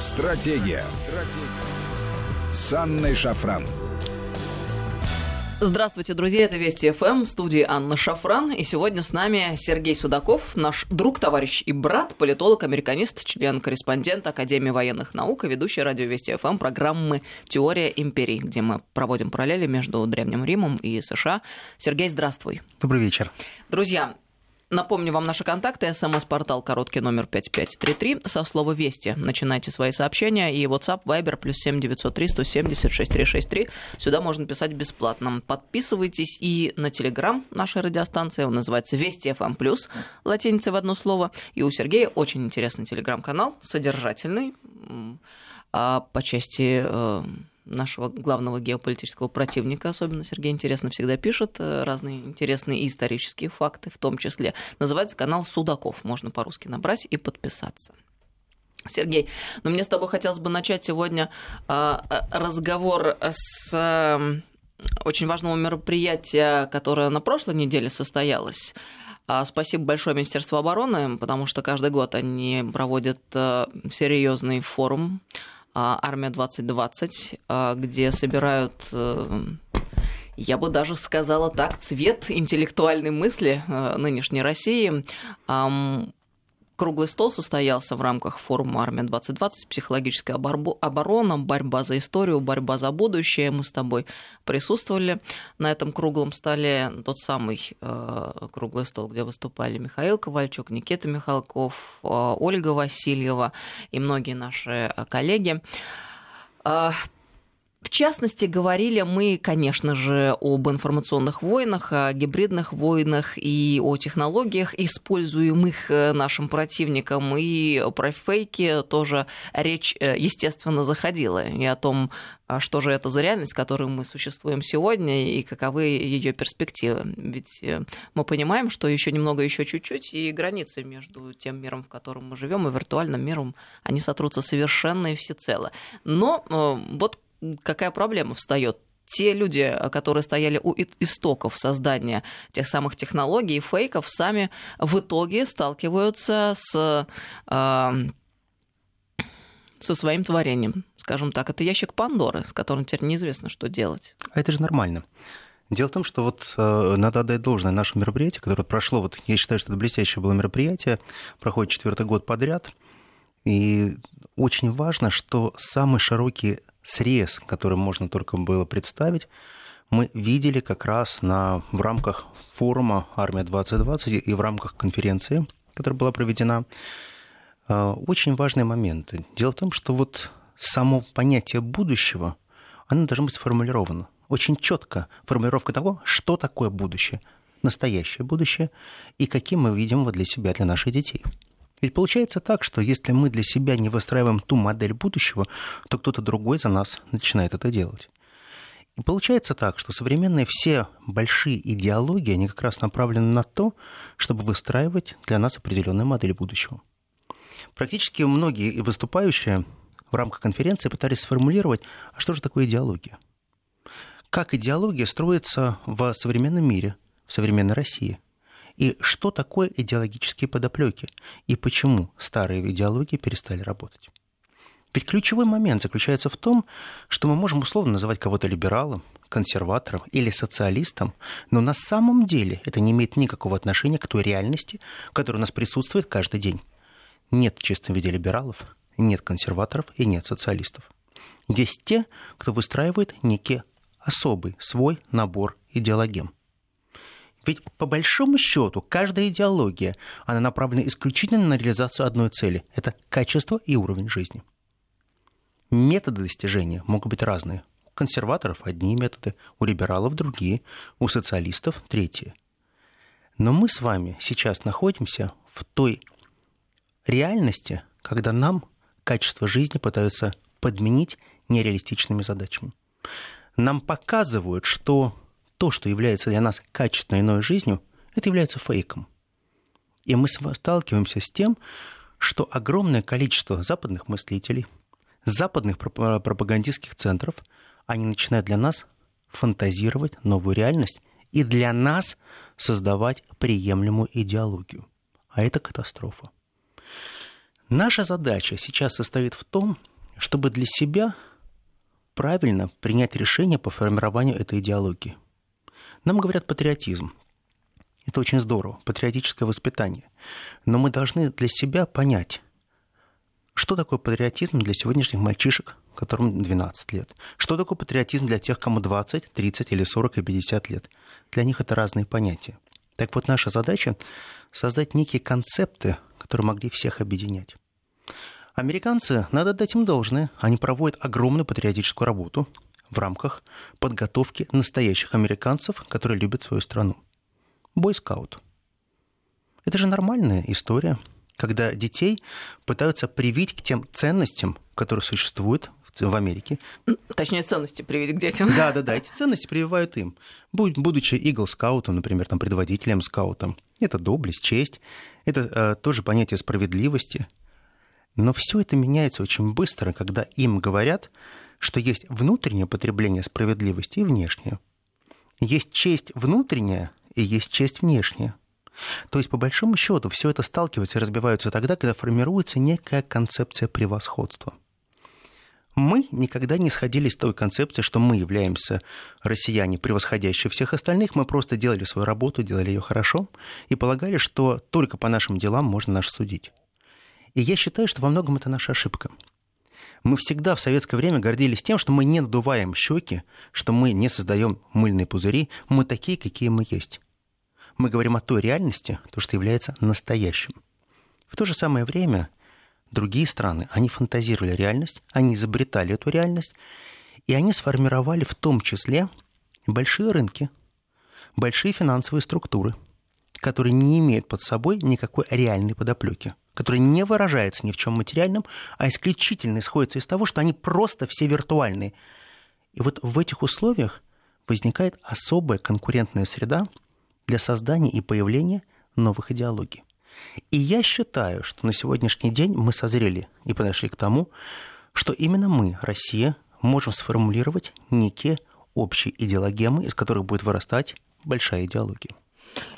Стратегия. Стратегия. С Анной Шафран. Здравствуйте, друзья, это Вести ФМ, в студии Анна Шафран, и сегодня с нами Сергей Судаков, наш друг, товарищ и брат, политолог, американист, член-корреспондент Академии военных наук и ведущий радио Вести ФМ программы «Теория империй», где мы проводим параллели между Древним Римом и США. Сергей, здравствуй. Добрый вечер. Друзья, Напомню вам наши контакты. СМС-портал короткий номер 5533 со слова «Вести». Начинайте свои сообщения. И WhatsApp, Viber, плюс 7903 170 6363. Сюда можно писать бесплатно. Подписывайтесь и на Телеграм нашей радиостанции. Он называется «Вести FM+,» плюс латиницей в одно слово. И у Сергея очень интересный Телеграм-канал, содержательный, а по части э, нашего главного геополитического противника, особенно Сергей интересно всегда пишет э, разные интересные исторические факты, в том числе. Называется канал Судаков, можно по-русски набрать и подписаться. Сергей, но мне с тобой хотелось бы начать сегодня а, разговор с эм, очень важного мероприятия, которое на прошлой неделе состоялось. А, спасибо большое Министерству обороны, потому что каждый год они проводят э, серьезный форум «Армия 2020», а, где собирают э, я бы даже сказала так, цвет интеллектуальной мысли э, нынешней России. Круглый стол состоялся в рамках форума «Армия-2020», психологическая оборона, борьба за историю, борьба за будущее. Мы с тобой присутствовали на этом круглом столе. Тот самый э, круглый стол, где выступали Михаил Ковальчук, Никита Михалков, э, Ольга Васильева и многие наши э, коллеги. В частности, говорили мы, конечно же, об информационных войнах, о гибридных войнах и о технологиях, используемых э, нашим противником, и про фейки тоже речь, э, естественно, заходила, и о том, а что же это за реальность, в которой мы существуем сегодня, и каковы ее перспективы. Ведь э, мы понимаем, что еще немного, еще чуть-чуть, и границы между тем миром, в котором мы живем, и виртуальным миром, они сотрутся совершенно и всецело. Но вот какая проблема встает? те люди, которые стояли у истоков создания тех самых технологий и фейков, сами в итоге сталкиваются с, э, со своим творением. Скажем так, это ящик Пандоры, с которым теперь неизвестно, что делать. А это же нормально. Дело в том, что вот э, надо отдать должное нашему мероприятию, которое прошло, вот я считаю, что это блестящее было мероприятие, проходит четвертый год подряд. И очень важно, что самый широкий срез, который можно только было представить, мы видели как раз на, в рамках форума «Армия-2020» и в рамках конференции, которая была проведена. А, очень важные моменты. Дело в том, что вот само понятие будущего, оно должно быть сформулировано. Очень четко формулировка того, что такое будущее, настоящее будущее, и каким мы видим его для себя, для наших детей. Ведь получается так, что если мы для себя не выстраиваем ту модель будущего, то кто-то другой за нас начинает это делать. И получается так, что современные все большие идеологии, они как раз направлены на то, чтобы выстраивать для нас определенную модель будущего. Практически многие выступающие в рамках конференции пытались сформулировать, а что же такое идеология? Как идеология строится в современном мире, в современной России – и что такое идеологические подоплеки? И почему старые идеологии перестали работать? Ведь ключевой момент заключается в том, что мы можем условно называть кого-то либералом, консерватором или социалистом, но на самом деле это не имеет никакого отношения к той реальности, которая у нас присутствует каждый день. Нет в чистом виде либералов, нет консерваторов и нет социалистов. Есть те, кто выстраивает некий особый свой набор идеологем – ведь по большому счету каждая идеология, она направлена исключительно на реализацию одной цели – это качество и уровень жизни. Методы достижения могут быть разные. У консерваторов одни методы, у либералов другие, у социалистов третьи. Но мы с вами сейчас находимся в той реальности, когда нам качество жизни пытаются подменить нереалистичными задачами. Нам показывают, что то, что является для нас качественной иной жизнью, это является фейком. И мы сталкиваемся с тем, что огромное количество западных мыслителей, западных пропагандистских центров, они начинают для нас фантазировать новую реальность и для нас создавать приемлемую идеологию. А это катастрофа. Наша задача сейчас состоит в том, чтобы для себя правильно принять решение по формированию этой идеологии. Нам говорят патриотизм. Это очень здорово, патриотическое воспитание. Но мы должны для себя понять, что такое патриотизм для сегодняшних мальчишек, которым 12 лет? Что такое патриотизм для тех, кому 20, 30 или 40 и 50 лет? Для них это разные понятия. Так вот, наша задача — создать некие концепты, которые могли всех объединять. Американцы, надо дать им должное, они проводят огромную патриотическую работу в рамках подготовки настоящих американцев, которые любят свою страну. Бойскаут. Это же нормальная история, когда детей пытаются привить к тем ценностям, которые существуют в Америке. Точнее, ценности привить к детям. Да, да, да. Эти ценности прививают им. Будучи игл-скаутом, например, там, предводителем скаутом. Это доблесть, честь. Это э, тоже понятие справедливости. Но все это меняется очень быстро, когда им говорят, что есть внутреннее потребление справедливости и внешнее. Есть честь внутренняя и есть честь внешняя. То есть, по большому счету, все это сталкивается и разбивается тогда, когда формируется некая концепция превосходства. Мы никогда не сходили с той концепции, что мы являемся россияне, превосходящие всех остальных. Мы просто делали свою работу, делали ее хорошо и полагали, что только по нашим делам можно нас судить. И я считаю, что во многом это наша ошибка. Мы всегда в советское время гордились тем, что мы не надуваем щеки, что мы не создаем мыльные пузыри, мы такие, какие мы есть. Мы говорим о той реальности, то, что является настоящим. В то же самое время другие страны, они фантазировали реальность, они изобретали эту реальность, и они сформировали в том числе большие рынки, большие финансовые структуры, которые не имеют под собой никакой реальной подоплеки, которые не выражаются ни в чем материальном, а исключительно исходятся из того, что они просто все виртуальные. И вот в этих условиях возникает особая конкурентная среда для создания и появления новых идеологий. И я считаю, что на сегодняшний день мы созрели и подошли к тому, что именно мы, Россия, можем сформулировать некие общие идеологемы, из которых будет вырастать большая идеология.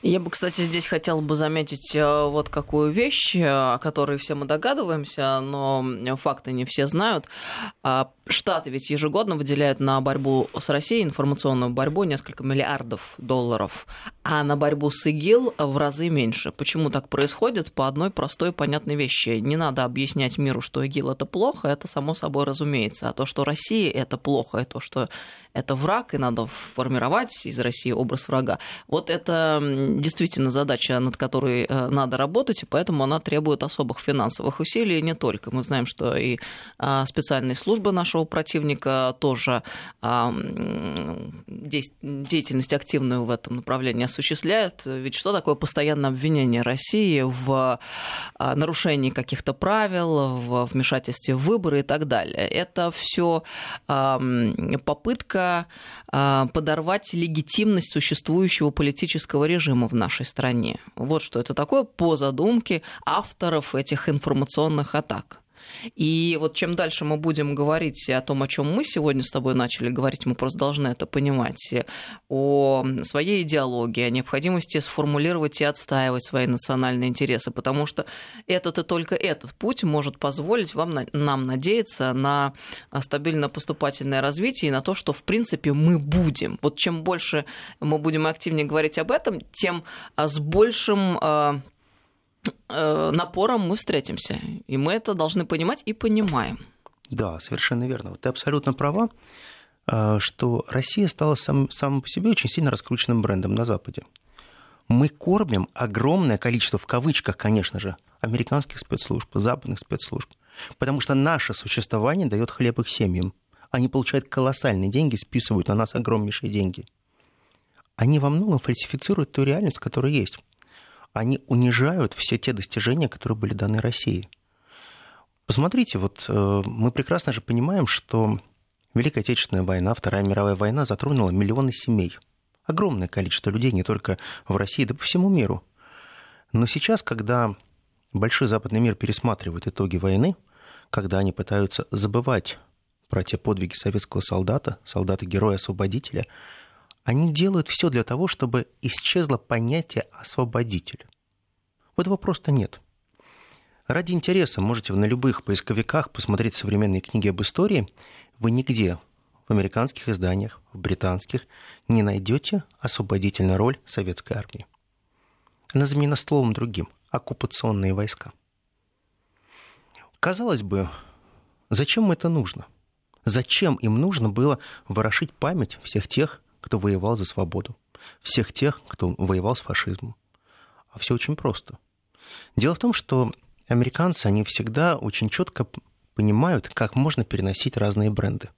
Я бы, кстати, здесь хотела бы заметить э, вот какую вещь, э, о которой все мы догадываемся, но факты не все знают. А, Штаты ведь ежегодно выделяют на борьбу с Россией, информационную борьбу, несколько миллиардов долларов, а на борьбу с ИГИЛ в разы меньше. Почему так происходит? По одной простой понятной вещи. Не надо объяснять миру, что ИГИЛ это плохо, это само собой разумеется. А то, что Россия это плохо, и то, что это враг, и надо формировать из России образ врага. Вот это действительно задача, над которой э, надо работать, и поэтому она требует особых финансовых усилий, не только. Мы знаем, что и а, специальные службы нашего противника тоже а, деятельность активную в этом направлении осуществляют. Ведь что такое постоянное обвинение России в а, нарушении каких-то правил, в вмешательстве в выборы и так далее? Это все попытка подорвать легитимность существующего политического режима в нашей стране. Вот что это такое по задумке авторов этих информационных атак. И вот чем дальше мы будем говорить о том, о чем мы сегодня с тобой начали говорить, мы просто должны это понимать, о своей идеологии, о необходимости сформулировать и отстаивать свои национальные интересы, потому что этот и только этот путь может позволить вам, нам надеяться на стабильно поступательное развитие и на то, что, в принципе, мы будем. Вот чем больше мы будем активнее говорить об этом, тем с большим Э, напором мы встретимся. И мы это должны понимать и понимаем. Да, совершенно верно. Вот ты абсолютно права, э, что Россия стала сам, сам по себе очень сильно раскрученным брендом на Западе. Мы кормим огромное количество, в кавычках, конечно же, американских спецслужб, западных спецслужб, потому что наше существование дает хлеб их семьям. Они получают колоссальные деньги, списывают на нас огромнейшие деньги. Они во многом фальсифицируют ту реальность, которая есть они унижают все те достижения, которые были даны России. Посмотрите, вот э, мы прекрасно же понимаем, что Великая Отечественная война, Вторая мировая война затронула миллионы семей. Огромное количество людей не только в России, да по всему миру. Но сейчас, когда большой западный мир пересматривает итоги войны, когда они пытаются забывать про те подвиги советского солдата, солдата-героя-освободителя, они делают все для того, чтобы исчезло понятие освободитель. Вот его просто нет. Ради интереса можете на любых поисковиках посмотреть современные книги об истории. Вы нигде в американских изданиях, в британских, не найдете освободительную роль советской армии. Она заменена словом другим – оккупационные войска. Казалось бы, зачем это нужно? Зачем им нужно было ворошить память всех тех, кто воевал за свободу, всех тех, кто воевал с фашизмом? А все очень просто. Дело в том, что американцы, они всегда очень четко понимают, как можно переносить разные бренды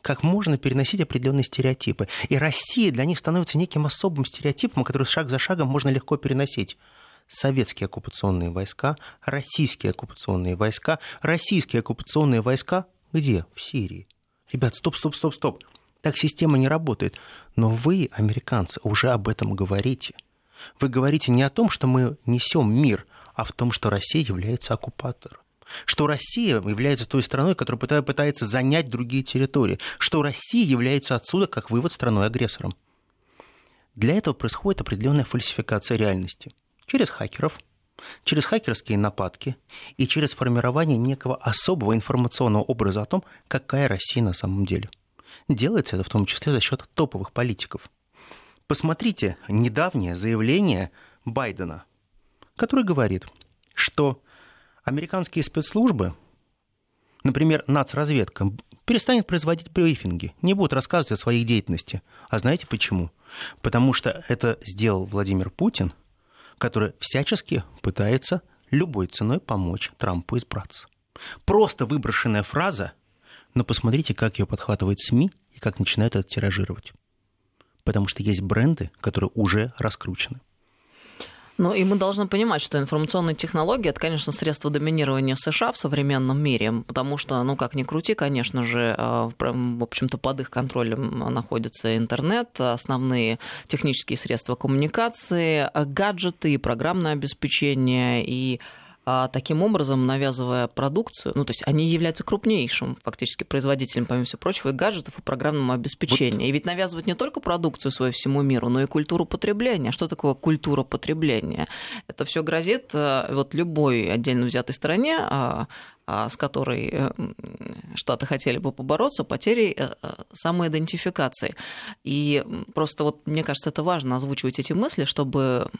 как можно переносить определенные стереотипы. И Россия для них становится неким особым стереотипом, который шаг за шагом можно легко переносить советские оккупационные войска, российские оккупационные войска, российские оккупационные войска где? В Сирии. Ребят, стоп, стоп, стоп, стоп. Так система не работает. Но вы, американцы, уже об этом говорите. Вы говорите не о том, что мы несем мир, а в том, что Россия является оккупатором. Что Россия является той страной, которая пытается занять другие территории. Что Россия является отсюда, как вывод, страной-агрессором. Для этого происходит определенная фальсификация реальности. Через хакеров, через хакерские нападки и через формирование некого особого информационного образа о том, какая Россия на самом деле. Делается это в том числе за счет топовых политиков. Посмотрите недавнее заявление Байдена, который говорит, что американские спецслужбы, например, нацразведка, перестанет производить брифинги, не будут рассказывать о своей деятельности. А знаете почему? Потому что это сделал Владимир Путин, который всячески пытается любой ценой помочь Трампу избраться. Просто выброшенная фраза, но посмотрите, как ее подхватывают СМИ и как начинают это тиражировать потому что есть бренды, которые уже раскручены. Ну и мы должны понимать, что информационные технологии это, конечно, средство доминирования США в современном мире, потому что, ну как ни крути, конечно же, э, в общем-то под их контролем находится интернет, основные технические средства коммуникации, гаджеты и программное обеспечение и таким образом навязывая продукцию, ну, то есть они являются крупнейшим фактически производителем, помимо всего прочего, и гаджетов, и программного обеспечения. Вот. И ведь навязывают не только продукцию свою всему миру, но и культуру потребления. Что такое культура потребления? Это все грозит э, вот любой отдельно взятой стране, а, а, с которой э, Штаты хотели бы побороться, потерей э, самоидентификации. И просто вот мне кажется, это важно озвучивать эти мысли, чтобы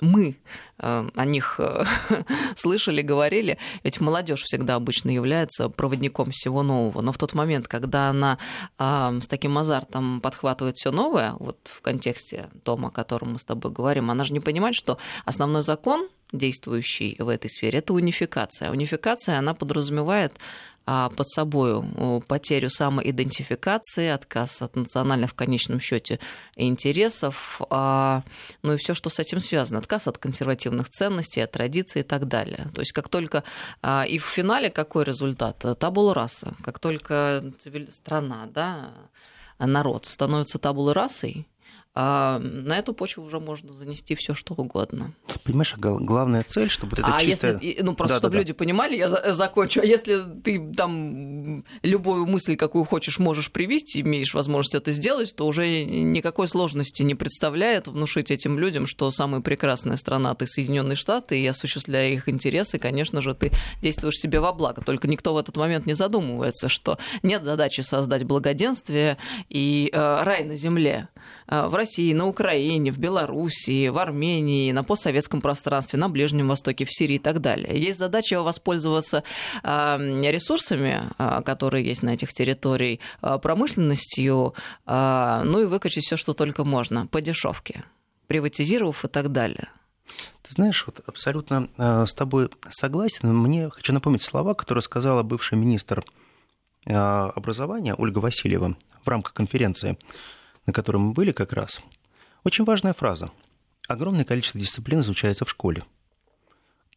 мы э, о них э, слышали, говорили, ведь молодежь всегда обычно является проводником всего нового. Но в тот момент, когда она э, с таким азартом подхватывает все новое, вот в контексте том, о котором мы с тобой говорим, она же не понимает, что основной закон, действующий в этой сфере, это унификация. Унификация, она подразумевает а, под собой потерю самоидентификации, отказ от национальных в конечном счете интересов, а, ну и все, что с этим связано, отказ от консервативных ценностей, от традиций и так далее. То есть как только а, и в финале какой результат? Табула раса. Как только страна, да, народ становится табулой расой, а на эту почву уже можно занести все что угодно. Понимаешь, главная цель, чтобы это а чисто... если, ну просто да, чтобы да, люди да. понимали, я закончу. А если ты там любую мысль, какую хочешь, можешь привести, имеешь возможность это сделать, то уже никакой сложности не представляет внушить этим людям, что самая прекрасная страна ты Соединенные Штаты, и осуществляя их интересы, конечно же, ты действуешь себе во благо. Только никто в этот момент не задумывается, что нет задачи создать благоденствие и э, рай на земле. Э, в России, на Украине, в Белоруссии, в Армении, на постсоветском пространстве, на Ближнем Востоке, в Сирии и так далее. Есть задача воспользоваться э, ресурсами, э, которые есть на этих территориях, промышленностью, ну и выкачать все, что только можно, по дешевке, приватизировав и так далее. Ты знаешь, вот абсолютно с тобой согласен. Мне хочу напомнить слова, которые сказала бывший министр образования Ольга Васильева в рамках конференции на котором мы были как раз, очень важная фраза. Огромное количество дисциплин изучается в школе.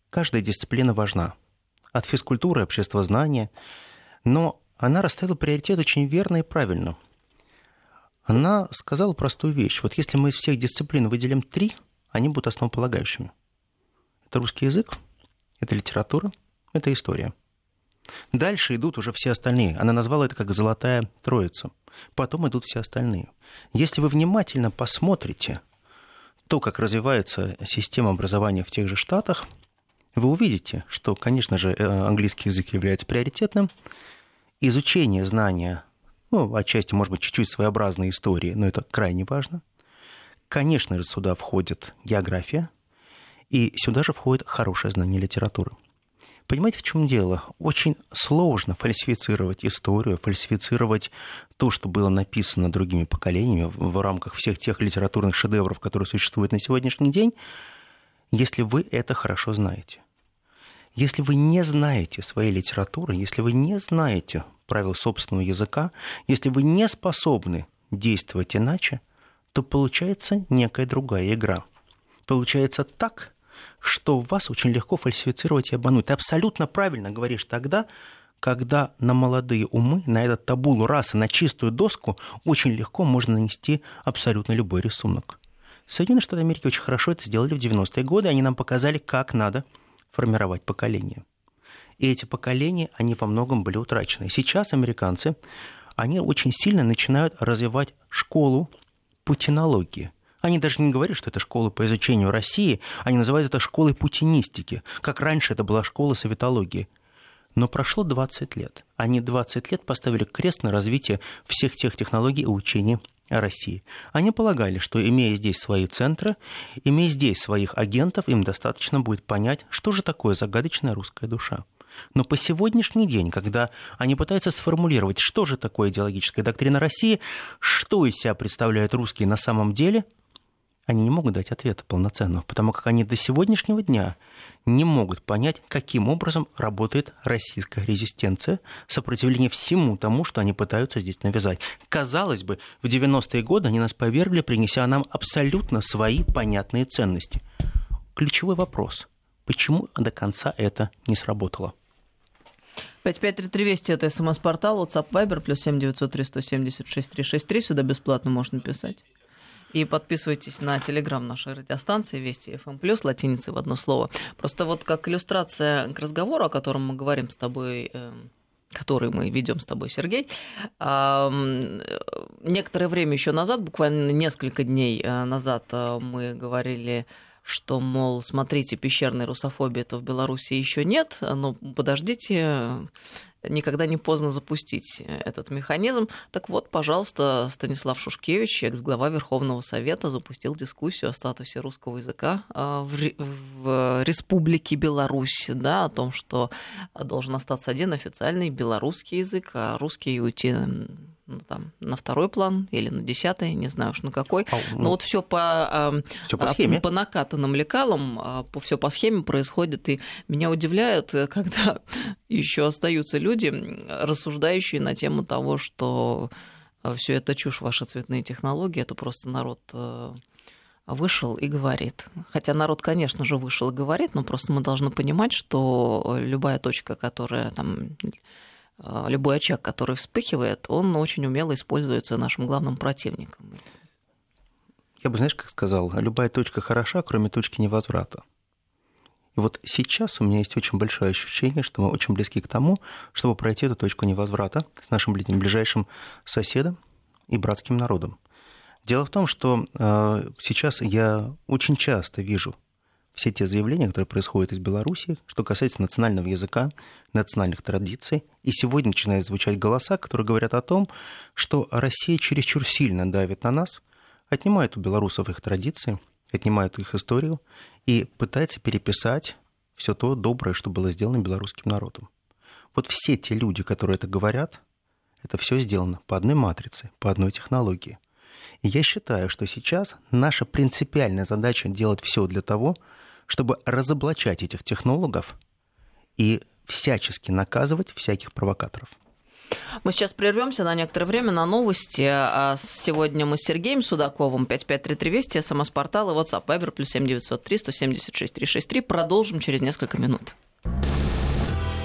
Каждая дисциплина важна. От физкультуры, обществознания. Но она расставила приоритет очень верно и правильно. Она сказала простую вещь. Вот если мы из всех дисциплин выделим три, они будут основополагающими. Это русский язык, это литература, это история – Дальше идут уже все остальные. Она назвала это как «золотая троица». Потом идут все остальные. Если вы внимательно посмотрите то, как развивается система образования в тех же Штатах, вы увидите, что, конечно же, э, английский язык является приоритетным. Изучение знания, ну, отчасти, может быть, чуть-чуть своеобразной истории, но это крайне важно. Конечно же, сюда входит география, и сюда же входит хорошее знание литературы. Понимаете, в чем дело? Очень сложно фальсифицировать историю, фальсифицировать то, что было написано другими поколениями в рамках всех тех литературных шедевров, которые существуют на сегодняшний день, если вы это хорошо знаете. Если вы не знаете своей литературы, если вы не знаете правил собственного языка, если вы не способны действовать иначе, то получается некая другая игра. Получается так, что вас очень легко фальсифицировать и обмануть. Ты абсолютно правильно говоришь тогда, когда на молодые умы, на этот табулу расы, на чистую доску очень легко можно нанести абсолютно любой рисунок. Соединенные Штаты Америки очень хорошо это сделали в 90-е годы. Они нам показали, как надо формировать поколение. И эти поколения, они во многом были утрачены. Сейчас американцы, они очень сильно начинают развивать школу путинологии – они даже не говорят, что это школа по изучению России, они называют это школой путинистики, как раньше это была школа советологии. Но прошло 20 лет. Они 20 лет поставили крест на развитие всех тех технологий и учений России. Они полагали, что имея здесь свои центры, имея здесь своих агентов, им достаточно будет понять, что же такое загадочная русская душа. Но по сегодняшний день, когда они пытаются сформулировать, что же такое идеологическая доктрина России, что из себя представляют русские на самом деле – они не могут дать ответа полноценного, потому как они до сегодняшнего дня не могут понять, каким образом работает российская резистенция, сопротивление всему тому, что они пытаются здесь навязать. Казалось бы, в 90-е годы они нас повергли, принеся нам абсолютно свои понятные ценности. Ключевой вопрос – почему до конца это не сработало? 5533 это смс-портал, WhatsApp Viber, плюс 7903 176 363, сюда бесплатно можно писать. И подписывайтесь на телеграм нашей радиостанции Вести FM+, эм латиницей в одно слово. Просто вот как иллюстрация к разговору, о котором мы говорим с тобой, эм, который мы ведем с тобой, Сергей. Некоторое время еще назад, буквально несколько дней э, назад, э, мы говорили что, мол, смотрите, пещерной русофобии это в Беларуси еще нет, но подождите, никогда не поздно запустить этот механизм. Так вот, пожалуйста, Станислав Шушкевич, экс-глава Верховного Совета, запустил дискуссию о статусе русского языка а, в Республике Беларусь, да, о том, что должен остаться один официальный белорусский язык, а русский уйти ну, там, на второй план или на десятый, не знаю уж на какой. А, ну, Но вот все по, всё по, схеме. по накатанным лекалам, по все по схеме происходит. И меня удивляет, когда еще остаются люди, рассуждающие на тему того, что все это чушь, ваши цветные технологии, это просто народ э, вышел и говорит. Хотя народ, конечно же, вышел и говорит, но просто мы должны понимать, что любая точка, которая там любой очаг, который вспыхивает, он очень умело используется нашим главным противником. Я бы, знаешь, как сказал, любая точка хороша, кроме точки невозврата. И вот сейчас у меня есть очень большое ощущение, что мы очень близки к тому, чтобы пройти эту точку невозврата с нашим ближайшим соседом и братским народом. Дело в том, что э, сейчас я очень часто вижу все те заявления, которые происходят из Беларуси, что касается национального языка, национальных традиций. И сегодня начинают звучать голоса, которые говорят о том, что Россия чересчур сильно давит на нас, отнимает у белорусов их традиции, отнимает их историю и пытается переписать все то доброе, что было сделано белорусским народом. Вот все те люди, которые это говорят, это все сделано по одной матрице, по одной технологии. И я считаю, что сейчас наша принципиальная задача делать все для того, чтобы разоблачать этих технологов и всячески наказывать всяких провокаторов. Мы сейчас прервемся на некоторое время на новости. А сегодня мы с Сергеем Судаковым, 5533 Вести, СМС-портал и WhatsApp Viber, плюс 7903 176 363. Продолжим через несколько минут.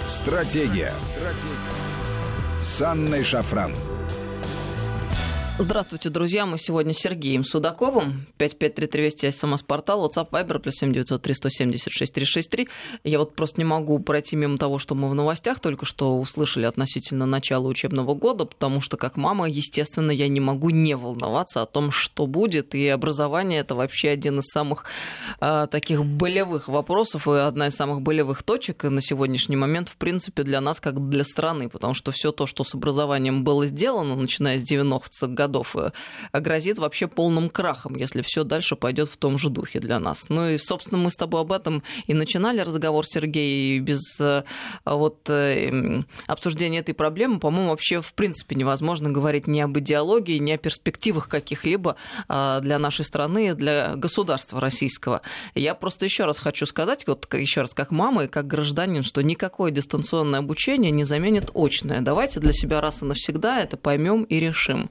Стратегия. Стратегия. С Анной Шафран. Здравствуйте, друзья. Мы сегодня с Сергеем Судаковым. 553320 СМС-портал, WhatsApp, Viber, плюс 7903 176 363. Я вот просто не могу пройти мимо того, что мы в новостях только что услышали относительно начала учебного года, потому что как мама, естественно, я не могу не волноваться о том, что будет. И образование это вообще один из самых э, таких болевых вопросов и одна из самых болевых точек на сегодняшний момент, в принципе, для нас, как для страны, потому что все то, что с образованием было сделано, начиная с 90-х годов, годов э, грозит вообще полным крахом, если все дальше пойдет в том же духе для нас. Ну и, собственно, мы с тобой об этом и начинали разговор, Сергей, и без э, вот э, обсуждения этой проблемы, по-моему, вообще в принципе невозможно говорить ни об идеологии, ни о перспективах каких-либо для нашей страны, для государства российского. Я просто еще раз хочу сказать, вот еще раз как мама и как гражданин, что никакое дистанционное обучение не заменит очное. Давайте для себя раз и навсегда это поймем и решим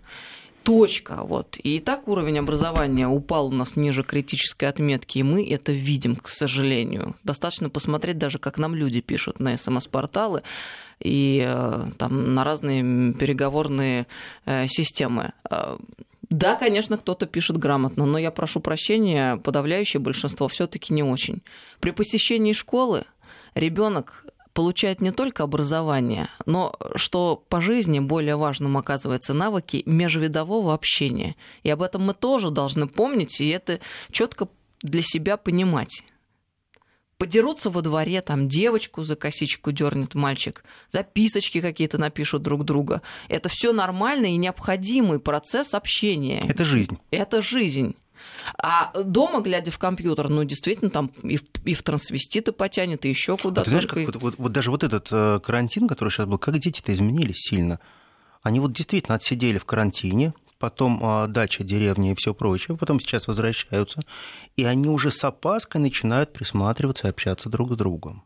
точка. Вот. И так уровень образования упал у нас ниже критической отметки, и мы это видим, к сожалению. Достаточно посмотреть даже, как нам люди пишут на СМС-порталы и э, там, на разные переговорные э, системы. Э, да, конечно, кто-то пишет грамотно, но я прошу прощения, подавляющее большинство все-таки не очень. При посещении школы ребенок получает не только образование, но что по жизни более важным оказывается навыки межвидового общения. И об этом мы тоже должны помнить и это четко для себя понимать. Подерутся во дворе, там девочку за косичку дернет мальчик, записочки какие-то напишут друг друга. Это все нормальный и необходимый процесс общения. Это жизнь. Это жизнь. А дома, глядя в компьютер, ну, действительно, там и в, и в трансвеститы потянет, и еще куда-то. А ты знаешь, как вот, вот, вот даже вот этот э, карантин, который сейчас был, как дети-то изменились сильно. Они вот действительно отсидели в карантине, потом э, дача, деревня и все прочее, потом сейчас возвращаются, и они уже с опаской начинают присматриваться и общаться друг с другом.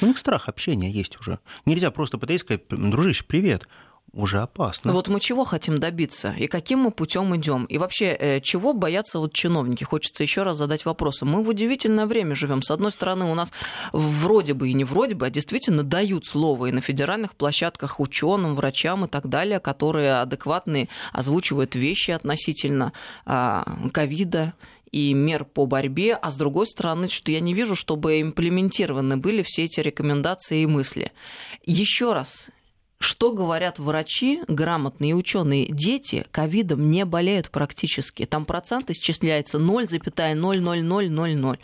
У них страх общения есть уже. Нельзя просто подойти и сказать, дружище, привет уже опасно. Вот мы чего хотим добиться и каким мы путем идем? И вообще, э, чего боятся вот чиновники? Хочется еще раз задать вопрос. Мы в удивительное время живем. С одной стороны, у нас вроде бы и не вроде бы, а действительно дают слово и на федеральных площадках ученым, врачам и так далее, которые адекватные озвучивают вещи относительно а, ковида и мер по борьбе, а с другой стороны, что я не вижу, чтобы имплементированы были все эти рекомендации и мысли. Еще раз, что говорят врачи, грамотные ученые, дети ковидом не болеют практически. Там процент исчисляется 0,00000.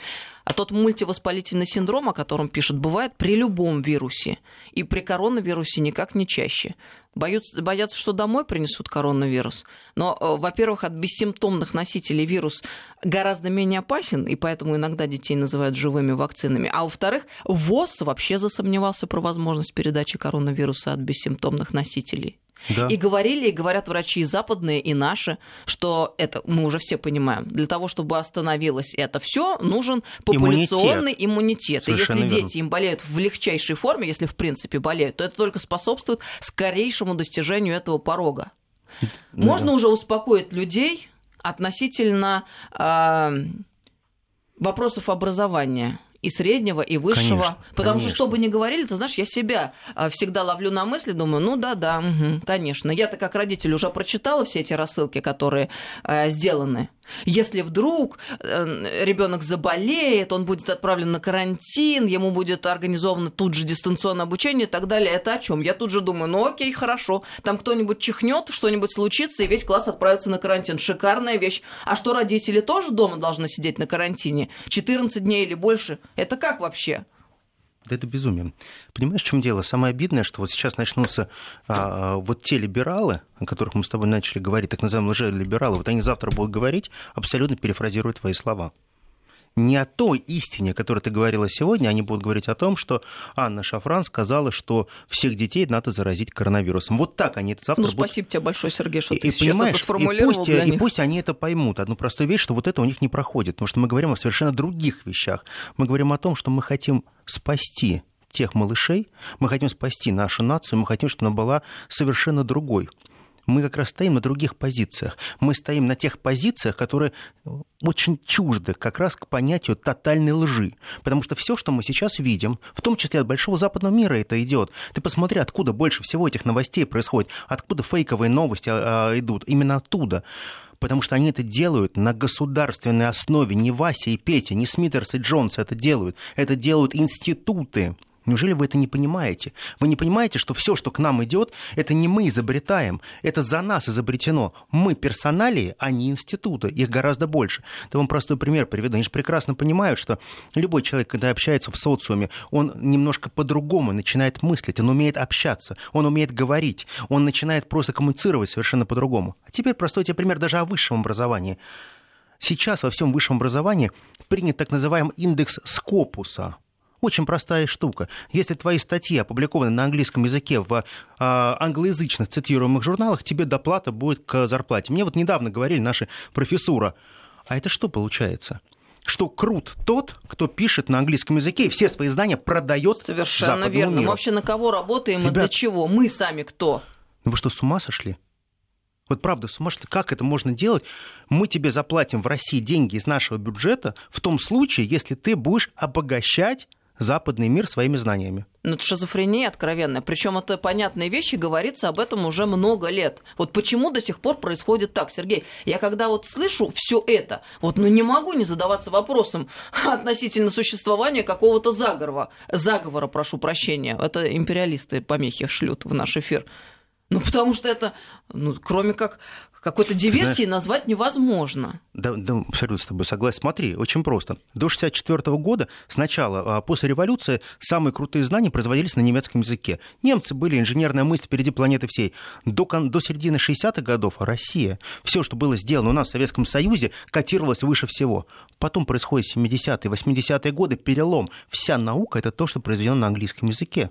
А тот мультивоспалительный синдром, о котором пишут, бывает при любом вирусе. И при коронавирусе никак не чаще. Боятся, боятся, что домой принесут коронавирус. Но, э, во-первых, от бессимптомных носителей вирус гораздо менее опасен, и поэтому иногда детей называют живыми вакцинами. А во-вторых, ВОЗ вообще засомневался про возможность передачи коронавируса от бессимптомных носителей. Да. И говорили, и говорят врачи и западные, и наши, что это мы уже все понимаем. Для того, чтобы остановилось это все, нужен популяционный иммунитет. иммунитет. И если верно. дети им болеют в легчайшей форме, если в принципе болеют, то это только способствует скорейшему достижению этого порога. Да. Можно уже успокоить людей относительно э, вопросов образования и среднего, и высшего. Конечно, Потому конечно. что, что бы ни говорили, ты знаешь, я себя а, всегда ловлю на мысли, думаю, ну да-да, угу, конечно. Я-то как родитель уже прочитала все эти рассылки, которые э, сделаны. Если вдруг э, ребенок заболеет, он будет отправлен на карантин, ему будет организовано тут же дистанционное обучение и так далее, это о чем? Я тут же думаю, ну окей, хорошо, там кто-нибудь чихнет, что-нибудь случится, и весь класс отправится на карантин. Шикарная вещь. А что, родители тоже дома должны сидеть на карантине? 14 дней или больше? Это как вообще? Да это безумие. Понимаешь, в чем дело? Самое обидное, что вот сейчас начнутся а, вот те либералы, о которых мы с тобой начали говорить, так называемые лжелибералы, вот они завтра будут говорить, абсолютно перефразируя твои слова не о той истине, о которой ты говорила сегодня, они будут говорить о том, что Анна Шафран сказала, что всех детей надо заразить коронавирусом. Вот так они это завтра Ну, будут... спасибо тебе большое, Сергей, что и, ты и, сейчас это сформулировал и пусть, для них. И пусть они это поймут. Одну простую вещь, что вот это у них не проходит, потому что мы говорим о совершенно других вещах. Мы говорим о том, что мы хотим спасти тех малышей, мы хотим спасти нашу нацию, мы хотим, чтобы она была совершенно другой. Мы как раз стоим на других позициях. Мы стоим на тех позициях, которые очень чужды как раз к понятию тотальной лжи. Потому что все, что мы сейчас видим, в том числе от большого западного мира это идет. Ты посмотри, откуда больше всего этих новостей происходит, откуда фейковые новости а, а, идут. Именно оттуда потому что они это делают на государственной основе. Не Вася и Петя, не Смитерс и Джонс это делают. Это делают институты. Неужели вы это не понимаете? Вы не понимаете, что все, что к нам идет, это не мы изобретаем, это за нас изобретено. Мы персоналии, а не институты. Их гораздо больше. Я вам простой пример приведу. Они же прекрасно понимают, что любой человек, когда общается в социуме, он немножко по-другому начинает мыслить, он умеет общаться, он умеет говорить, он начинает просто коммуницировать совершенно по-другому. А теперь простой тебе пример даже о высшем образовании. Сейчас во всем высшем образовании принят так называемый индекс Скопуса – очень простая штука. Если твои статьи опубликованы на английском языке в а, англоязычных цитируемых журналах, тебе доплата будет к зарплате. Мне вот недавно говорили наши профессура. А это что получается? что крут тот, кто пишет на английском языке и все свои знания продает Совершенно верно. Миру. Мы вообще на кого работаем Ребят, и для чего? Мы сами кто? Ну вы что, с ума сошли? Вот правда, с ума шли. Как это можно делать? Мы тебе заплатим в России деньги из нашего бюджета в том случае, если ты будешь обогащать западный мир своими знаниями. Ну, это шизофрения откровенная. Причем это понятные вещи, говорится об этом уже много лет. Вот почему до сих пор происходит так, Сергей? Я когда вот слышу все это, вот ну не могу не задаваться вопросом относительно существования какого-то заговора. Заговора, прошу прощения. Это империалисты помехи шлют в наш эфир. Ну, потому что это, ну, кроме как какой-то диверсии Знаешь, назвать невозможно. Да, да, абсолютно с тобой согласен. Смотри, очень просто. До 1964 года, сначала, а, после революции, самые крутые знания производились на немецком языке. Немцы были инженерная мысль впереди планеты всей. До, до середины 60-х годов Россия, все, что было сделано у нас в Советском Союзе, котировалось выше всего. Потом происходит 70-е, 80-е годы, перелом. Вся наука – это то, что произведено на английском языке.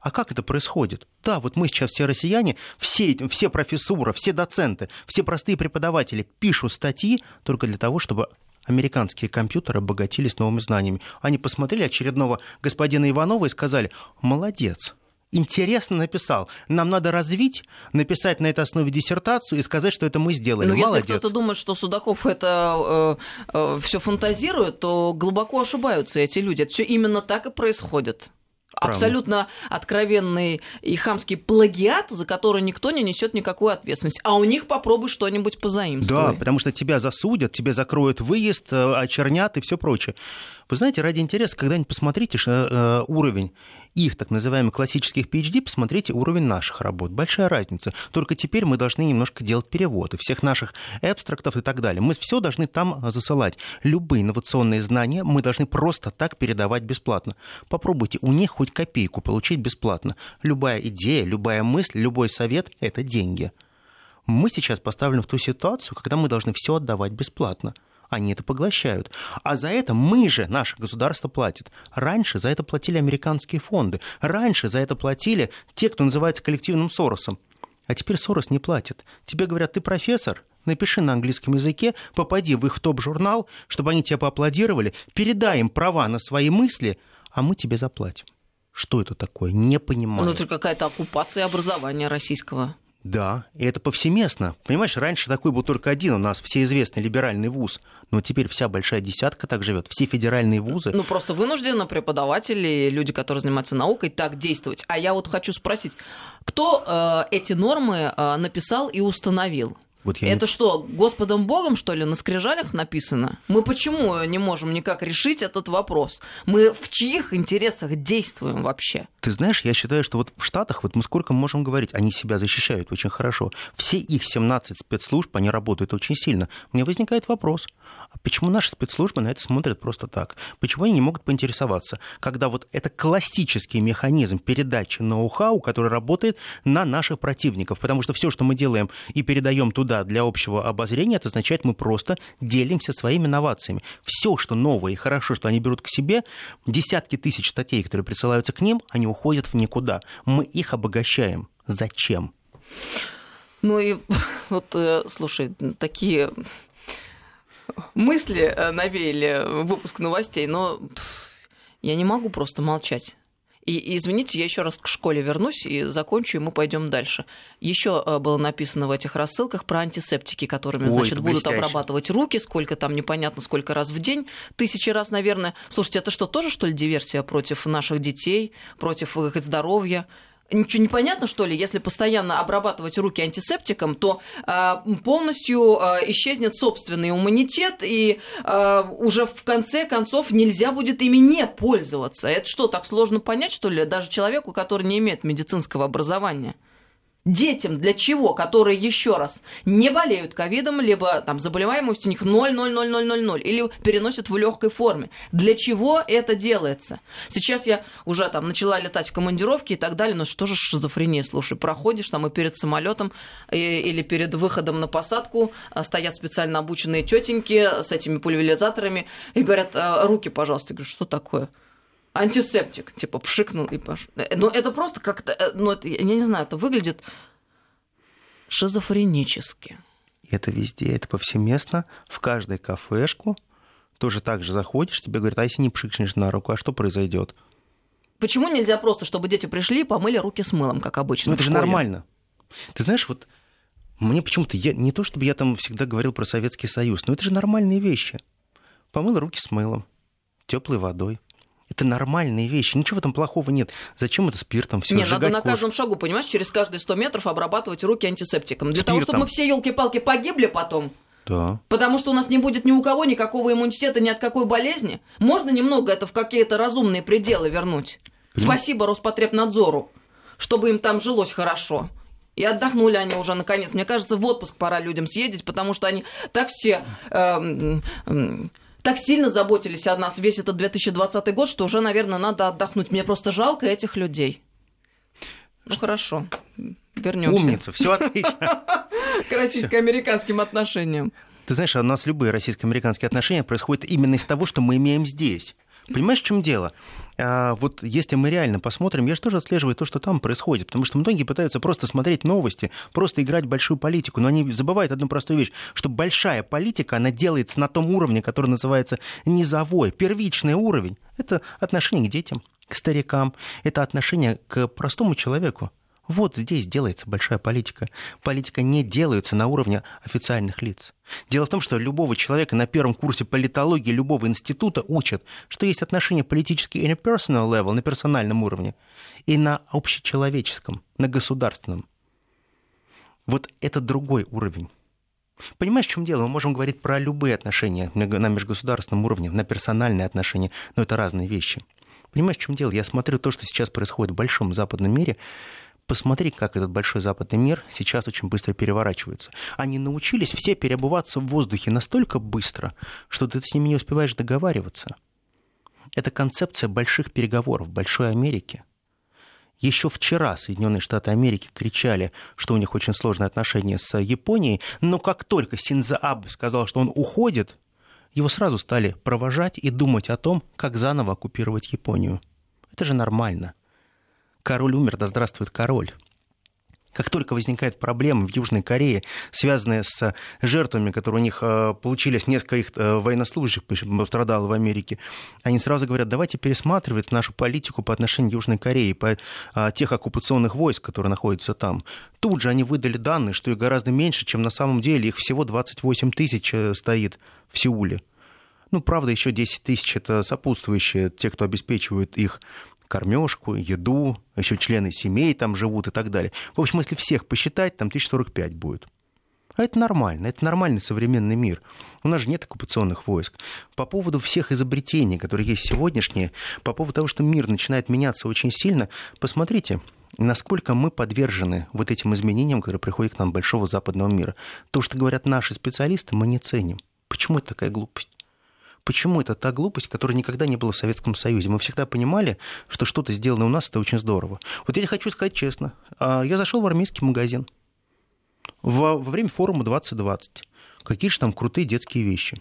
А как это происходит? Да, вот мы сейчас все россияне, все, все профессуры, все доценты, все простые преподаватели пишут статьи только для того, чтобы американские компьютеры обогатились новыми знаниями. Они посмотрели очередного господина Иванова и сказали, молодец, интересно написал. Нам надо развить, написать на этой основе диссертацию и сказать, что это мы сделали. Но Молодец. если кто-то думает, что Судаков это э, э, все фантазирует, то глубоко ошибаются эти люди. Это все именно так и происходит. Абсолютно откровенный и хамский плагиат, за который никто не несет никакую ответственность. А у них попробуй что-нибудь позаимствовать. Да, потому что тебя засудят, тебе закроют выезд, э, очернят и все прочее. Вы знаете, ради интереса, когда-нибудь посмотрите э, уровень их так называемых классических PhD, посмотрите уровень наших работ. Большая разница. Только теперь мы должны немножко делать переводы всех наших абстрактов и так далее. Мы все должны там засылать. Любые инновационные знания мы должны просто так передавать бесплатно. Попробуйте у них хоть копейку получить бесплатно. Любая идея, любая мысль, любой совет – это деньги. Мы сейчас поставлены в ту ситуацию, когда мы должны все отдавать бесплатно они это поглощают. А за это мы же, наше государство, платит. Раньше за это платили американские фонды. Раньше за это платили те, кто называется коллективным Соросом. А теперь Сорос не платит. Тебе говорят, ты профессор, напиши на английском языке, попади в их топ-журнал, чтобы они тебя поаплодировали, передай им права на свои мысли, а мы тебе заплатим. Что это такое? Не понимаю. Ну, это какая-то оккупация образования российского. Да, и это повсеместно. Понимаешь, раньше такой был только один у нас, всеизвестный либеральный вуз, но теперь вся большая десятка так живет, все федеральные вузы. Ну, просто вынуждены преподаватели, люди, которые занимаются наукой, так действовать. А я вот хочу спросить, кто э, эти нормы э, написал и установил? Вот я это не... что, Господом Богом, что ли, на скрижалях написано? Мы почему не можем никак решить этот вопрос? Мы в чьих интересах действуем вообще? Ты знаешь, я считаю, что вот в Штатах, вот мы сколько можем говорить, они себя защищают очень хорошо. Все их 17 спецслужб, они работают очень сильно. Мне возникает вопрос, а почему наши спецслужбы на это смотрят просто так? Почему они не могут поинтересоваться, когда вот это классический механизм передачи ноу-хау, который работает на наших противников? Потому что все, что мы делаем и передаем туда для общего обозрения, это означает, мы просто делимся своими инновациями. Все, что новое и хорошо, что они берут к себе, десятки тысяч статей, которые присылаются к ним, они уходят в никуда. Мы их обогащаем. Зачем? Ну и вот, э, слушай, такие мысли э, навеяли выпуск новостей, но я не могу просто молчать. И, извините, я еще раз к школе вернусь и закончу, и мы пойдем дальше. Еще э, было написано в этих рассылках про антисептики, которыми, Ой, значит, будут блестяще. обрабатывать руки, сколько там непонятно, сколько раз в день, тысячи раз, наверное. Слушайте, это что, тоже, что ли, диверсия против наших детей, против их здоровья? Ничего не понятно, что ли, если постоянно обрабатывать руки антисептиком, то э, полностью э, исчезнет собственный иммунитет, и э, уже в конце концов нельзя будет ими не пользоваться. Это что, так сложно понять, что ли, даже человеку, который не имеет медицинского образования? Детям для чего, которые еще раз не болеют ковидом, либо там заболеваемость у них 0,00000 или переносят в легкой форме. Для чего это делается? Сейчас я уже там начала летать в командировки и так далее, но что же шизофрения, слушай, проходишь там и перед самолетом или перед выходом на посадку а, стоят специально обученные тетеньки с этими пульверизаторами и говорят, «А, руки, пожалуйста. Я говорю, что такое? Антисептик, типа пшикнул и пошел. Ну, это просто как-то, ну, это, я не знаю, это выглядит шизофренически. Это везде, это повсеместно, в каждой кафешку. Тоже так же заходишь, тебе говорят, а если не пшикнешь на руку, а что произойдет? Почему нельзя просто, чтобы дети пришли и помыли руки с мылом, как обычно? Ну, это же нормально. Ты знаешь, вот мне почему-то, я, не то чтобы я там всегда говорил про Советский Союз, но это же нормальные вещи. Помыл руки с мылом, теплой водой. Это нормальные вещи, ничего этом плохого нет. Зачем это спиртом все Не, надо на каждом шагу, понимаешь, через каждые 100 метров обрабатывать руки антисептиком. Для Спиртом. того, чтобы мы все елки-палки погибли потом. Да. Потому что у нас не будет ни у кого никакого иммунитета, ни от какой болезни. Можно немного это в какие-то разумные пределы вернуть. Понимаешь? Спасибо Роспотребнадзору, чтобы им там жилось хорошо. И отдохнули они уже наконец. Мне кажется, в отпуск пора людям съездить, потому что они так все... эм, эм, так сильно заботились о нас весь этот 2020 год, что уже, наверное, надо отдохнуть. Мне просто жалко этих людей. Ну хорошо, вернемся Умница, все отлично. к российско-американским отношениям. Ты знаешь, а у нас любые российско-американские отношения происходят именно из того, что мы имеем здесь. Понимаешь, в чем дело? А, вот если мы реально посмотрим, я же тоже отслеживаю то, что там происходит, потому что многие пытаются просто смотреть новости, просто играть большую политику, но они забывают одну простую вещь, что большая политика, она делается на том уровне, который называется низовой, первичный уровень. Это отношение к детям, к старикам, это отношение к простому человеку. Вот здесь делается большая политика. Политика не делается на уровне официальных лиц. Дело в том, что любого человека на первом курсе политологии любого института учат, что есть отношения политические и на personal level, на персональном уровне, и на общечеловеческом, на государственном. Вот это другой уровень. Понимаешь, в чем дело? Мы можем говорить про любые отношения на межгосударственном уровне, на персональные отношения, но это разные вещи. Понимаешь, в чем дело? Я смотрю то, что сейчас происходит в большом западном мире, Посмотри, как этот большой западный мир сейчас очень быстро переворачивается. Они научились все переобуваться в воздухе настолько быстро, что ты с ними не успеваешь договариваться. Это концепция больших переговоров, большой Америки. Еще вчера Соединенные Штаты Америки кричали, что у них очень сложные отношения с Японией, но как только Синза Абе сказал, что он уходит, его сразу стали провожать и думать о том, как заново оккупировать Японию. Это же нормально король умер, да здравствует король. Как только возникают проблемы в Южной Корее, связанные с жертвами, которые у них э, получились, несколько их э, военнослужащих пострадало в Америке, они сразу говорят, давайте пересматривать нашу политику по отношению к Южной Корее, по э, тех оккупационных войск, которые находятся там. Тут же они выдали данные, что их гораздо меньше, чем на самом деле. Их всего 28 тысяч стоит в Сеуле. Ну, правда, еще 10 тысяч это сопутствующие, те, кто обеспечивают их кормежку, еду, еще члены семей там живут и так далее. В общем, если всех посчитать, там 1045 будет. А это нормально, это нормальный современный мир. У нас же нет оккупационных войск. По поводу всех изобретений, которые есть сегодняшние, по поводу того, что мир начинает меняться очень сильно, посмотрите, насколько мы подвержены вот этим изменениям, которые приходят к нам большого западного мира. То, что говорят наши специалисты, мы не ценим. Почему это такая глупость? Почему это та глупость, которая никогда не была в Советском Союзе? Мы всегда понимали, что что-то сделано у нас, это очень здорово. Вот я хочу сказать честно. А, я зашел в армейский магазин во, во время форума 2020. Какие же там крутые детские вещи.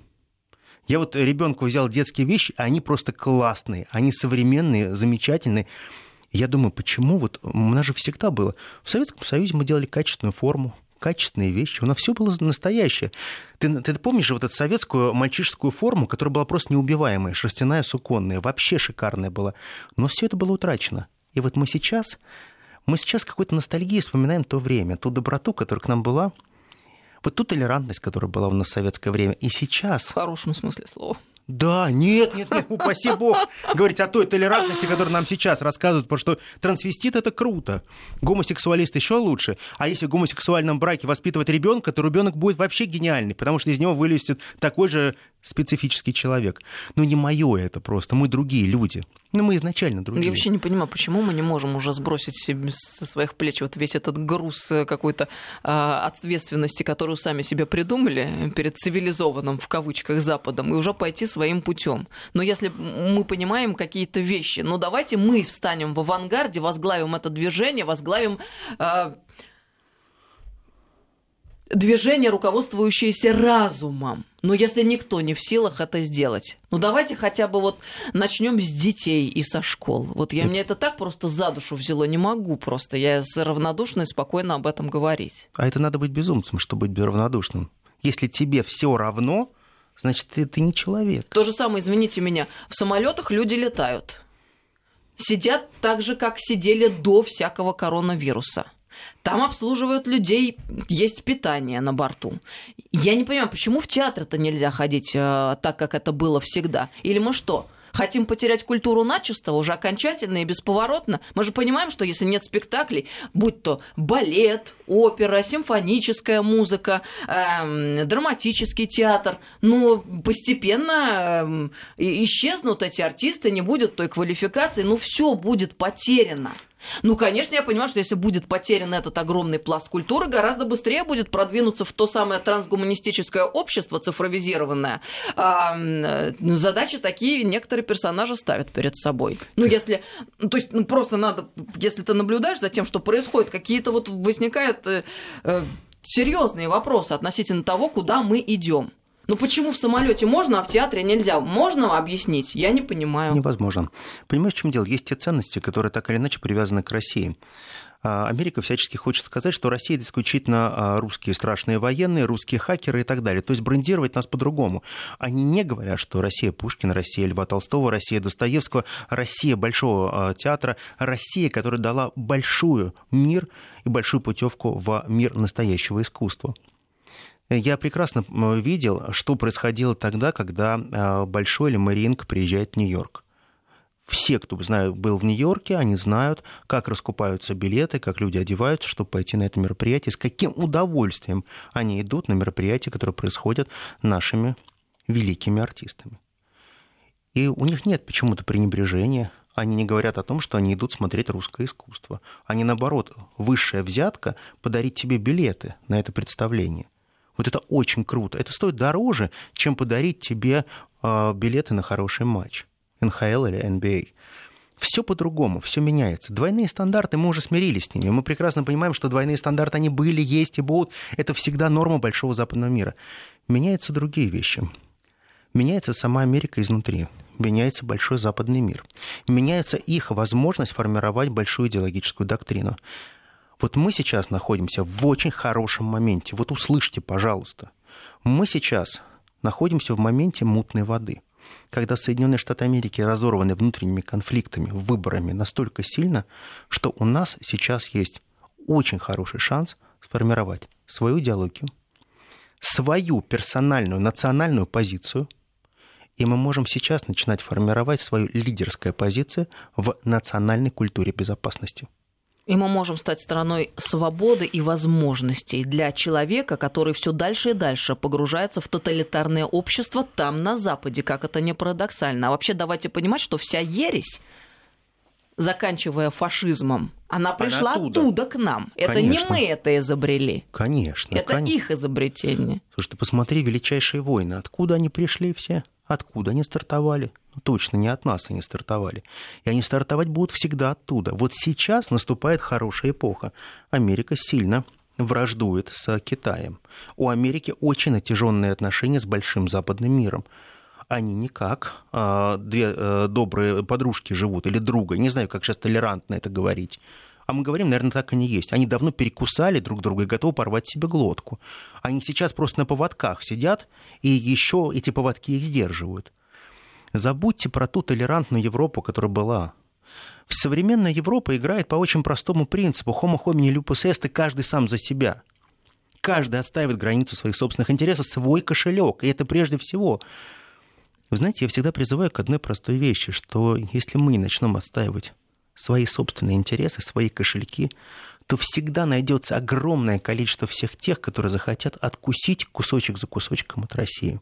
Я вот ребенку взял детские вещи, а они просто классные, они современные, замечательные. Я думаю, почему вот у нас же всегда было. В Советском Союзе мы делали качественную форму, качественные вещи. У нас все было настоящее. Ты, ты помнишь вот эту советскую мальчишескую форму, которая была просто неубиваемая, шерстяная, суконная, вообще шикарная была. Но все это было утрачено. И вот мы сейчас, мы сейчас какой-то ностальгией вспоминаем то время, ту доброту, которая к нам была, вот ту толерантность, которая была у нас в советское время. И сейчас... В хорошем смысле слова. Да, нет, нет, нет, упаси бог говорить о той толерантности, которую нам сейчас рассказывают, потому что трансвестит это круто, гомосексуалист еще лучше. А если в гомосексуальном браке воспитывать ребенка, то ребенок будет вообще гениальный, потому что из него вылезет такой же специфический человек. Ну, не мое это просто, мы другие люди. Ну, мы изначально другие. Я вообще не понимаю, почему мы не можем уже сбросить со своих плеч вот весь этот груз э, какой-то э, ответственности, которую сами себе придумали перед цивилизованным, в кавычках, Западом, и уже пойти своим путем. Но если мы понимаем какие-то вещи, ну, давайте мы встанем в авангарде, возглавим это движение, возглавим э, движение, руководствующееся разумом. Но если никто не в силах это сделать, ну давайте хотя бы вот начнем с детей и со школ. Вот я мне это так просто за душу взяло, не могу просто. Я равнодушно и спокойно об этом говорить. А это надо быть безумцем, чтобы быть равнодушным. Если тебе все равно, значит ты, ты не человек. То же самое, извините меня, в самолетах люди летают. Сидят так же, как сидели до всякого коронавируса. Там обслуживают людей, есть питание на борту. Я не понимаю, почему в театр-то нельзя ходить э, так, как это было всегда? Или мы что? Хотим потерять культуру начисто, уже окончательно и бесповоротно. Мы же понимаем, что если нет спектаклей, будь то балет, опера, симфоническая музыка, э, драматический театр, ну, постепенно э, исчезнут эти артисты, не будет той квалификации, ну, все будет потеряно. Ну, конечно, я понимаю, что если будет потерян этот огромный пласт культуры, гораздо быстрее будет продвинуться в то самое трансгуманистическое общество цифровизированное. А, задачи такие некоторые персонажи ставят перед собой. Ну, если... Ну, то есть, ну, просто надо... Если ты наблюдаешь за тем, что происходит, какие-то вот возникают э, э, серьезные вопросы относительно того, куда мы идем. Ну почему в самолете можно, а в театре нельзя? Можно объяснить? Я не понимаю. Невозможно. Понимаешь, в чем дело? Есть те ценности, которые так или иначе привязаны к России. А, Америка всячески хочет сказать, что Россия исключительно а, русские страшные военные, русские хакеры и так далее. То есть брендировать нас по-другому. Они не говорят, что Россия Пушкина, Россия Льва Толстого, Россия Достоевского, Россия Большого а, театра, Россия, которая дала большую мир и большую путевку в мир настоящего искусства. Я прекрасно видел, что происходило тогда, когда а, Большой или Маринг приезжает в Нью-Йорк. Все, кто знаю, был в Нью-Йорке, они знают, как раскупаются билеты, как люди одеваются, чтобы пойти на это мероприятие, с каким удовольствием они идут на мероприятия, которые происходят нашими великими артистами. И у них нет почему-то пренебрежения, они не говорят о том, что они идут смотреть русское искусство. Они, наоборот, высшая взятка подарить тебе билеты на это представление. Вот это очень круто. Это стоит дороже, чем подарить тебе э, билеты на хороший матч. НХЛ или НБА. Все по-другому, все меняется. Двойные стандарты, мы уже смирились с ними. Мы прекрасно понимаем, что двойные стандарты, они были, есть и будут. Это всегда норма большого западного мира. Меняются другие вещи. Меняется сама Америка изнутри. Меняется большой западный мир. Меняется их возможность формировать большую идеологическую доктрину. Вот мы сейчас находимся в очень хорошем моменте. Вот услышьте, пожалуйста. Мы сейчас находимся в моменте мутной воды, когда Соединенные Штаты Америки разорваны внутренними конфликтами, выборами настолько сильно, что у нас сейчас есть очень хороший шанс сформировать свою идеологию, свою персональную национальную позицию, и мы можем сейчас начинать формировать свою лидерскую позицию в национальной культуре безопасности. И мы можем стать страной свободы и возможностей для человека, который все дальше и дальше погружается в тоталитарное общество там, на Западе, как это не парадоксально. А вообще давайте понимать, что вся ересь заканчивая фашизмом, она пришла она оттуда. оттуда к нам. Это конечно. не мы это изобрели. Конечно. Это конечно. их изобретение. Слушай, ты посмотри, величайшие войны. Откуда они пришли все? Откуда они стартовали? Ну, точно не от нас они стартовали. И они стартовать будут всегда оттуда. Вот сейчас наступает хорошая эпоха. Америка сильно враждует с Китаем. У Америки очень натяженные отношения с большим западным миром. Они никак, а, две а, добрые подружки живут, или друга, не знаю, как сейчас толерантно это говорить. А мы говорим, наверное, так они есть. Они давно перекусали друг друга и готовы порвать себе глотку. Они сейчас просто на поводках сидят, и еще эти поводки их сдерживают. Забудьте про ту толерантную Европу, которая была. Современная Европа играет по очень простому принципу. Homo homini lupus est, и каждый сам за себя. Каждый отстаивает границу своих собственных интересов, свой кошелек. И это прежде всего. Вы знаете, я всегда призываю к одной простой вещи, что если мы начнем отстаивать свои собственные интересы, свои кошельки, то всегда найдется огромное количество всех тех, которые захотят откусить кусочек за кусочком от России.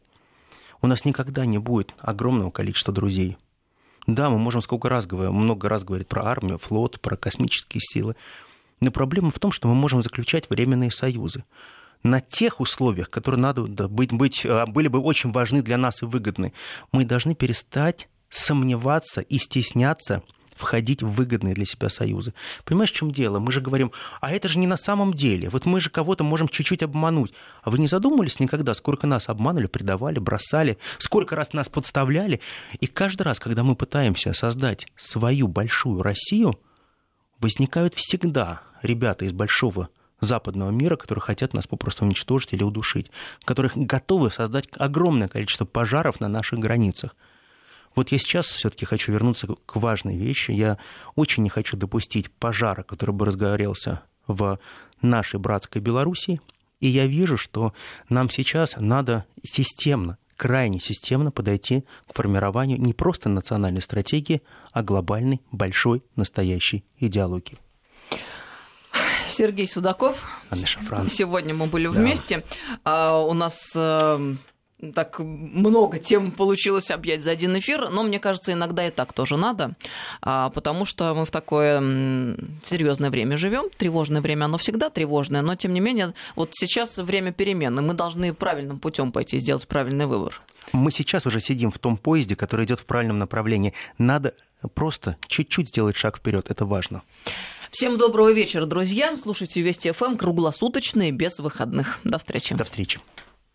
У нас никогда не будет огромного количества друзей. Да, мы можем сколько раз говорить, много раз говорить про армию, флот, про космические силы. Но проблема в том, что мы можем заключать временные союзы на тех условиях, которые надо быть, быть, а, были бы очень важны для нас и выгодны. Мы должны перестать сомневаться и стесняться входить в выгодные для себя союзы. Понимаешь, в чем дело? Мы же говорим, а это же не на самом деле. Вот мы же кого-то можем чуть-чуть обмануть. А вы не задумывались никогда, сколько нас обманули, предавали, бросали, сколько раз нас подставляли? И каждый раз, когда мы пытаемся создать свою большую Россию, возникают всегда ребята из большого западного мира, которые хотят нас попросту уничтожить или удушить, которые готовы создать огромное количество пожаров на наших границах. Вот я сейчас все-таки хочу вернуться к важной вещи. Я очень не хочу допустить пожара, который бы разгорелся в нашей братской Белоруссии. И я вижу, что нам сейчас надо системно, крайне системно подойти к формированию не просто национальной стратегии, а глобальной, большой, настоящей идеологии. Сергей Судаков. Анна Шафран. Сегодня мы были да. вместе. А, у нас э, так много тем получилось объять за один эфир, но мне кажется, иногда и так тоже надо, а, потому что мы в такое серьезное время живем, тревожное время, оно всегда тревожное, но тем не менее, вот сейчас время перемен, и мы должны правильным путем пойти, сделать правильный выбор. Мы сейчас уже сидим в том поезде, который идет в правильном направлении. Надо просто чуть-чуть сделать шаг вперед, это важно. Всем доброго вечера, друзья. Слушайте Вести ФМ круглосуточные, без выходных. До встречи. До встречи.